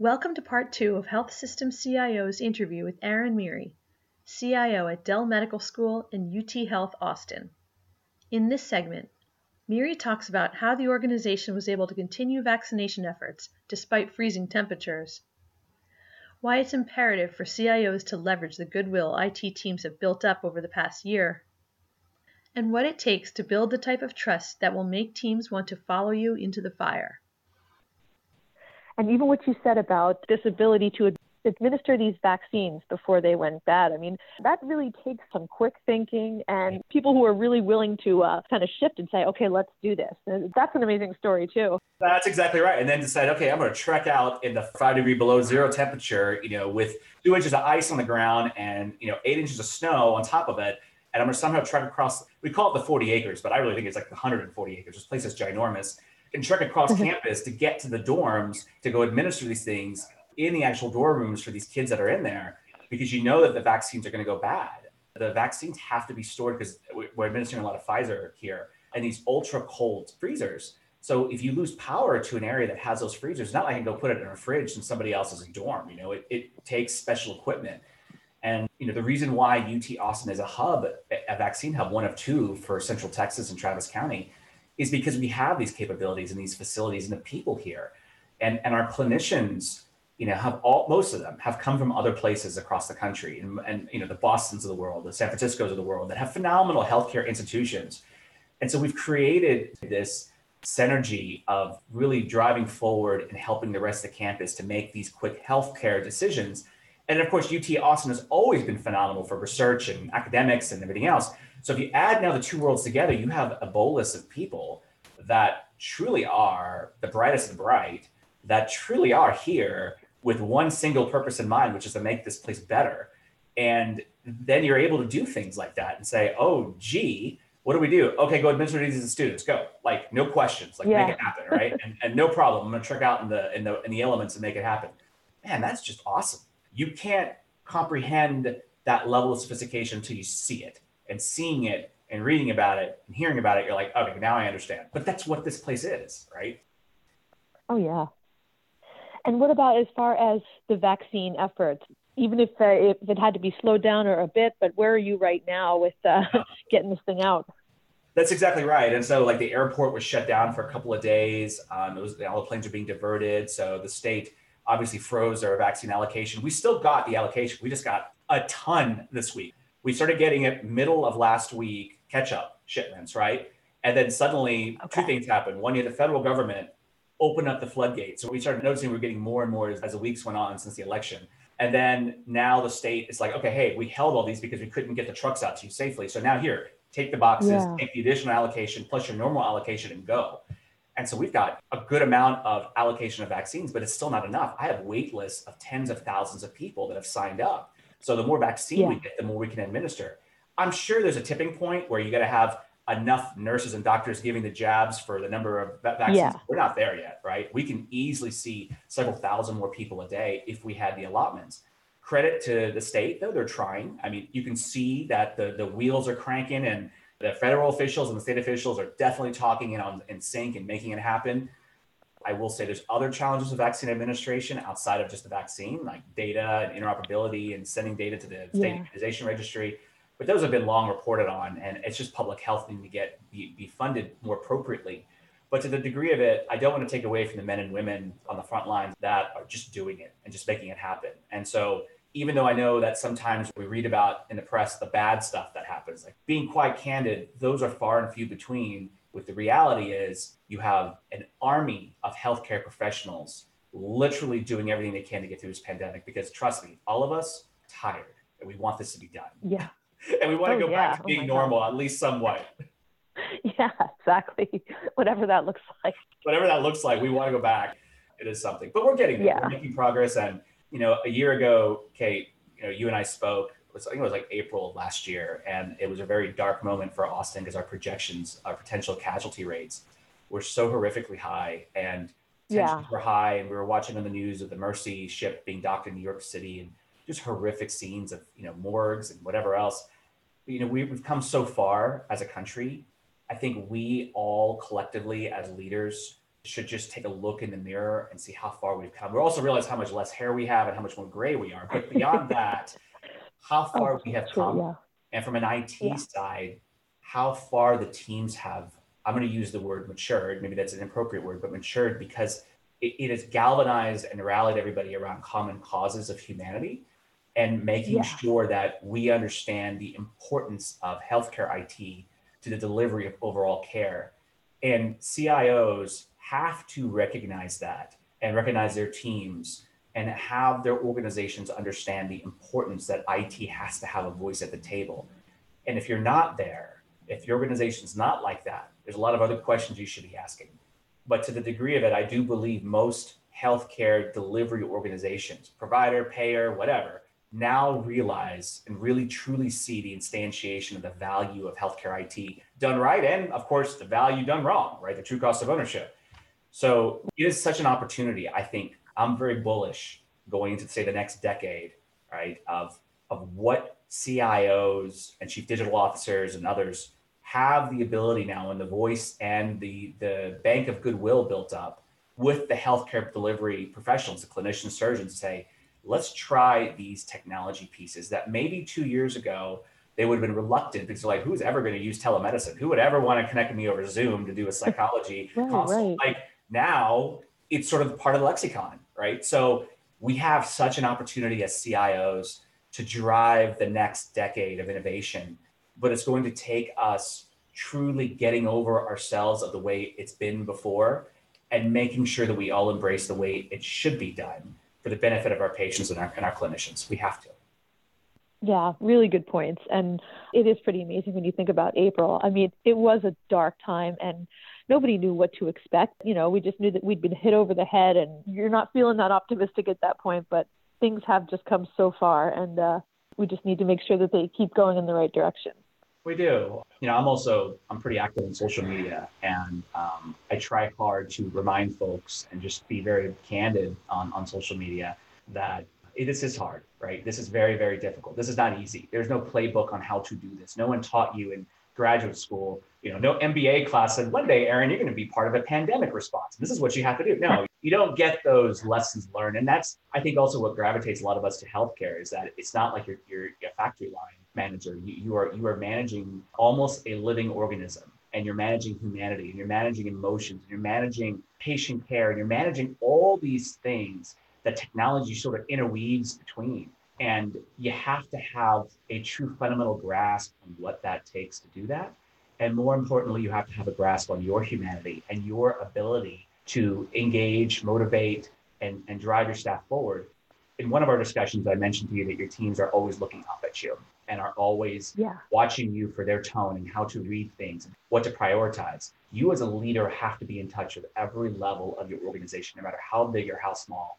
Welcome to part two of Health System CIO's interview with Aaron Miri, CIO at Dell Medical School and UT Health Austin. In this segment, Miri talks about how the organization was able to continue vaccination efforts despite freezing temperatures, why it's imperative for CIOs to leverage the goodwill IT teams have built up over the past year, and what it takes to build the type of trust that will make teams want to follow you into the fire. And even what you said about this ability to administer these vaccines before they went bad. I mean, that really takes some quick thinking and people who are really willing to uh, kind of shift and say, okay, let's do this. And that's an amazing story, too. That's exactly right. And then decide, okay, I'm going to trek out in the five degree below zero temperature, you know, with two inches of ice on the ground and, you know, eight inches of snow on top of it. And I'm going to somehow trek across, we call it the 40 acres, but I really think it's like the 140 acres. This place is ginormous and trek across mm-hmm. campus to get to the dorms to go administer these things in the actual dorm rooms for these kids that are in there because you know that the vaccines are going to go bad. The vaccines have to be stored because we're administering a lot of Pfizer here and these ultra cold freezers. So if you lose power to an area that has those freezers, not like I can go put it in a fridge in somebody else's dorm. You know, it, it takes special equipment. And you know, the reason why UT Austin is a hub, a vaccine hub, one of two for Central Texas and Travis County, is because we have these capabilities and these facilities and the people here. And, and our clinicians, you know, have all most of them have come from other places across the country and, and you know, the Bostons of the world, the San Franciscos of the world that have phenomenal healthcare institutions. And so we've created this synergy of really driving forward and helping the rest of the campus to make these quick healthcare decisions. And of course, UT Austin has always been phenomenal for research and academics and everything else. So if you add now the two worlds together, you have a bolus of people that truly are the brightest of the bright, that truly are here with one single purpose in mind, which is to make this place better. And then you're able to do things like that and say, oh, gee, what do we do? Okay, go administer these to the students. Go. Like no questions. Like yeah. make it happen, right? and, and no problem. I'm gonna trick out in the in the in the elements and make it happen. Man, that's just awesome. You can't comprehend that level of sophistication until you see it and seeing it and reading about it and hearing about it, you're like, okay, now I understand. But that's what this place is, right? Oh, yeah. And what about as far as the vaccine efforts? Even if, uh, if it had to be slowed down or a bit, but where are you right now with uh, getting this thing out? That's exactly right. And so, like, the airport was shut down for a couple of days. Um, it was all the planes are being diverted. So the state obviously froze our vaccine allocation. We still got the allocation. We just got a ton this week we started getting it middle of last week catch up shipments, right? And then suddenly okay. two things happened. One, you had the federal government open up the floodgates. So we started noticing we are getting more and more as, as the weeks went on since the election. And then now the state is like, okay, hey, we held all these because we couldn't get the trucks out to you safely. So now here, take the boxes, yeah. take the additional allocation plus your normal allocation and go. And so we've got a good amount of allocation of vaccines, but it's still not enough. I have wait lists of tens of thousands of people that have signed up. So the more vaccine yeah. we get, the more we can administer. I'm sure there's a tipping point where you got to have enough nurses and doctors giving the jabs for the number of vaccines. Yeah. We're not there yet, right? We can easily see several thousand more people a day if we had the allotments. Credit to the state, though, they're trying. I mean, you can see that the, the wheels are cranking and the federal officials and the state officials are definitely talking in, on, in sync and making it happen. I will say there's other challenges with vaccine administration outside of just the vaccine, like data and interoperability and sending data to the state yeah. immunization registry. But those have been long reported on, and it's just public health needing to get be, be funded more appropriately. But to the degree of it, I don't want to take away from the men and women on the front lines that are just doing it and just making it happen. And so even though I know that sometimes we read about in the press the bad stuff that happens, like being quite candid, those are far and few between with the reality is you have an army of healthcare professionals literally doing everything they can to get through this pandemic because trust me, all of us tired and we want this to be done. Yeah. and we want oh, to go yeah. back to being oh normal, God. at least somewhat. Yeah, exactly. Whatever that looks like. Whatever that looks like, we want to go back. It is something, but we're getting there. Yeah. We're making progress. And, you know, a year ago, Kate, you know, you and I spoke was I think it was like April of last year, and it was a very dark moment for Austin because our projections, our potential casualty rates, were so horrifically high, and tensions yeah. were high, and we were watching on the news of the Mercy ship being docked in New York City, and just horrific scenes of you know morgues and whatever else. You know, we, we've come so far as a country. I think we all collectively, as leaders, should just take a look in the mirror and see how far we've come. We also realize how much less hair we have and how much more gray we are. But beyond that, how oh, far we have true, come. Yeah. And from an IT yeah. side, how far the teams have, I'm going to use the word matured. Maybe that's an appropriate word, but matured because it, it has galvanized and rallied everybody around common causes of humanity and making yeah. sure that we understand the importance of healthcare IT to the delivery of overall care. And CIOs have to recognize that and recognize their teams and have their organizations understand the importance that IT has to have a voice at the table. And if you're not there, if your organization's not like that, there's a lot of other questions you should be asking. But to the degree of it, I do believe most healthcare delivery organizations, provider, payer, whatever, now realize and really truly see the instantiation of the value of healthcare IT done right, and of course, the value done wrong, right? The true cost of ownership. So it is such an opportunity. I think I'm very bullish going into say the next decade, right? Of of what CIOs and chief digital officers and others have the ability now and the voice and the the bank of goodwill built up with the healthcare delivery professionals, the clinicians, surgeons, say, let's try these technology pieces that maybe two years ago they would have been reluctant because like, who's ever going to use telemedicine? Who would ever want to connect me over Zoom to do a psychology right, consult? Right. Like now it's sort of part of the lexicon, right? So we have such an opportunity as CIOs to drive the next decade of innovation, but it's going to take us truly getting over ourselves of the way it's been before and making sure that we all embrace the way it should be done for the benefit of our patients and our, and our clinicians. We have to. Yeah, really good points. And it is pretty amazing when you think about April. I mean, it was a dark time and nobody knew what to expect. You know, we just knew that we'd been hit over the head and you're not feeling that optimistic at that point, but things have just come so far and uh, we just need to make sure that they keep going in the right direction. We do. You know, I'm also I'm pretty active in social media, and um, I try hard to remind folks and just be very candid on on social media that this is hard, right? This is very, very difficult. This is not easy. There's no playbook on how to do this. No one taught you in graduate school, you know, no MBA class said, one day, Aaron, you're going to be part of a pandemic response. This is what you have to do. No, you don't get those lessons learned. And that's, I think, also what gravitates a lot of us to healthcare is that it's not like you're, you're a factory line manager. You, you are you are managing almost a living organism and you're managing humanity and you're managing emotions and you're managing patient care and you're managing all these things that technology sort of interweaves between. And you have to have a true fundamental grasp on what that takes to do that. And more importantly, you have to have a grasp on your humanity and your ability to engage, motivate, and, and drive your staff forward. In one of our discussions, I mentioned to you that your teams are always looking up at you and are always yeah. watching you for their tone and how to read things, what to prioritize. You, as a leader, have to be in touch with every level of your organization, no matter how big or how small.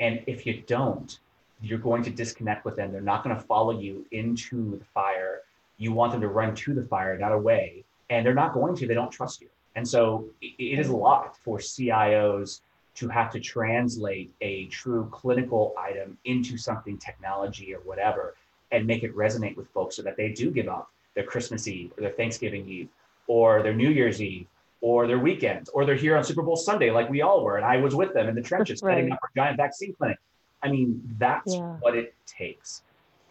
And if you don't, you're going to disconnect with them. They're not going to follow you into the fire. You want them to run to the fire, not away. And they're not going to, they don't trust you. And so it is a lot for CIOs to have to translate a true clinical item into something technology or whatever and make it resonate with folks so that they do give up their Christmas Eve or their Thanksgiving Eve or their New Year's Eve or their weekend or they're here on Super Bowl Sunday, like we all were. And I was with them in the trenches right. setting up our giant vaccine clinic. I mean, that's yeah. what it takes.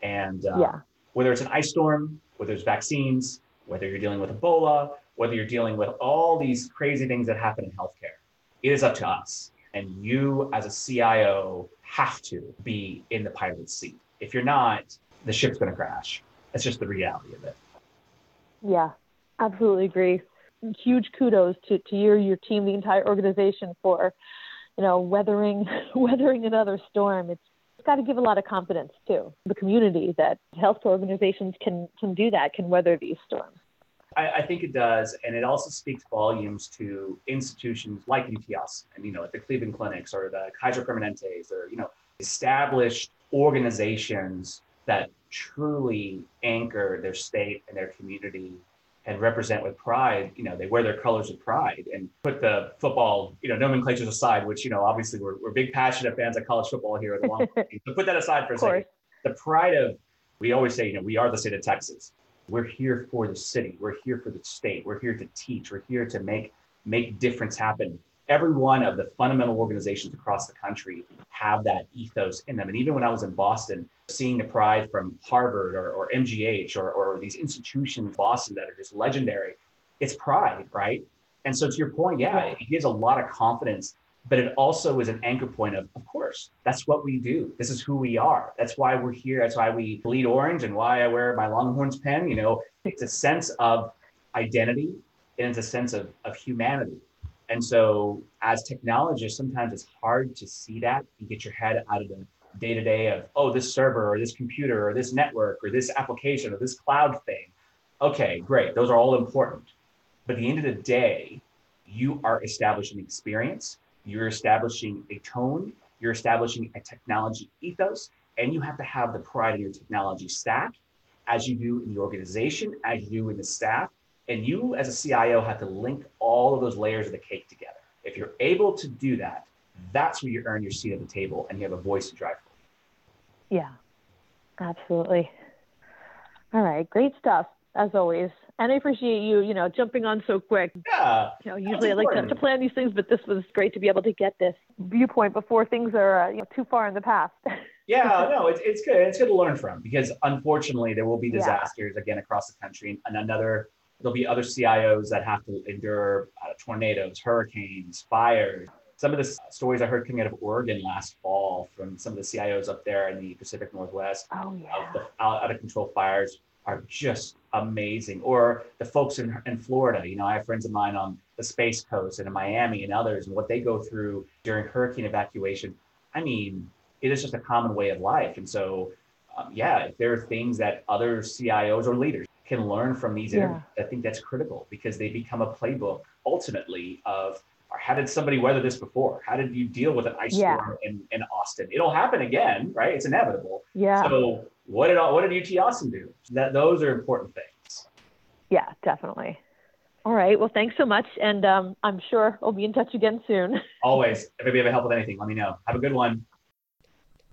And uh, yeah. whether it's an ice storm, whether it's vaccines, whether you're dealing with Ebola, whether you're dealing with all these crazy things that happen in healthcare, it is up to us. And you, as a CIO, have to be in the pilot's seat. If you're not, the ship's going to crash. That's just the reality of it. Yeah, absolutely agree huge kudos to, to you, your team, the entire organization for, you know, weathering weathering another storm. It's got to give a lot of confidence to the community that healthcare organizations can can do that, can weather these storms. I, I think it does, and it also speaks volumes to institutions like UTS, and you know, at the Cleveland Clinics or the Kaiser Permanentes, or you know, established organizations that truly anchor their state and their community and represent with pride, you know, they wear their colors with pride and put the football, you know, nomenclatures aside, which, you know, obviously we're, we're big passionate fans of college football here at the Long But put that aside for a second. The pride of, we always say, you know, we are the state of Texas. We're here for the city. We're here for the state. We're here to teach. We're here to make make difference happen. Every one of the fundamental organizations across the country have that ethos in them. And even when I was in Boston, seeing the pride from Harvard or, or MGH or, or these institutions in Boston that are just legendary, it's pride, right? And so to your point, yeah, it gives a lot of confidence, but it also is an anchor point of, of course, that's what we do. This is who we are. That's why we're here. That's why we bleed orange and why I wear my Longhorns pen. You know, it's a sense of identity and it's a sense of, of humanity. And so, as technologists, sometimes it's hard to see that and get your head out of the day to day of, oh, this server or this computer or this network or this application or this cloud thing. Okay, great. Those are all important. But at the end of the day, you are establishing experience, you're establishing a tone, you're establishing a technology ethos, and you have to have the pride in your technology stack as you do in the organization, as you do in the staff, and you, as a CIO, have to link all of those layers of the cake together. If you're able to do that, that's where you earn your seat at the table and you have a voice to drive for. Yeah, absolutely. All right, great stuff as always. And I appreciate you, you know, jumping on so quick. Yeah. You know, usually I like to, to, plan these things, but this was great to be able to get this viewpoint before things are uh, you know, too far in the past. yeah, no, it's, it's good. It's good to learn from because unfortunately there will be disasters yeah. again across the country and another There'll be other CIOs that have to endure uh, tornadoes, hurricanes, fires. Some of the stories I heard coming out of Oregon last fall from some of the CIOs up there in the Pacific Northwest oh, yeah. of the out, of control fires are just amazing. Or the folks in, in Florida, you know, I have friends of mine on the Space Coast and in Miami and others, and what they go through during hurricane evacuation. I mean, it is just a common way of life. And so, um, yeah, if there are things that other CIOs or leaders can learn from these interviews. I think that's critical because they become a playbook ultimately of how did somebody weather this before? How did you deal with an ice yeah. storm in, in Austin? It'll happen again, right? It's inevitable. Yeah. So what did what did UT Austin do? That those are important things. Yeah, definitely. All right. Well, thanks so much, and um, I'm sure we'll be in touch again soon. Always. If I ever help with anything, let me know. Have a good one.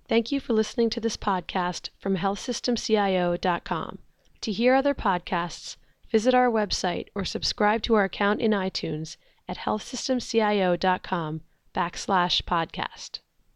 Thank you for listening to this podcast from healthsystemcio.com. To hear other podcasts, visit our website or subscribe to our account in iTunes at healthsystemcio.com backslash podcast.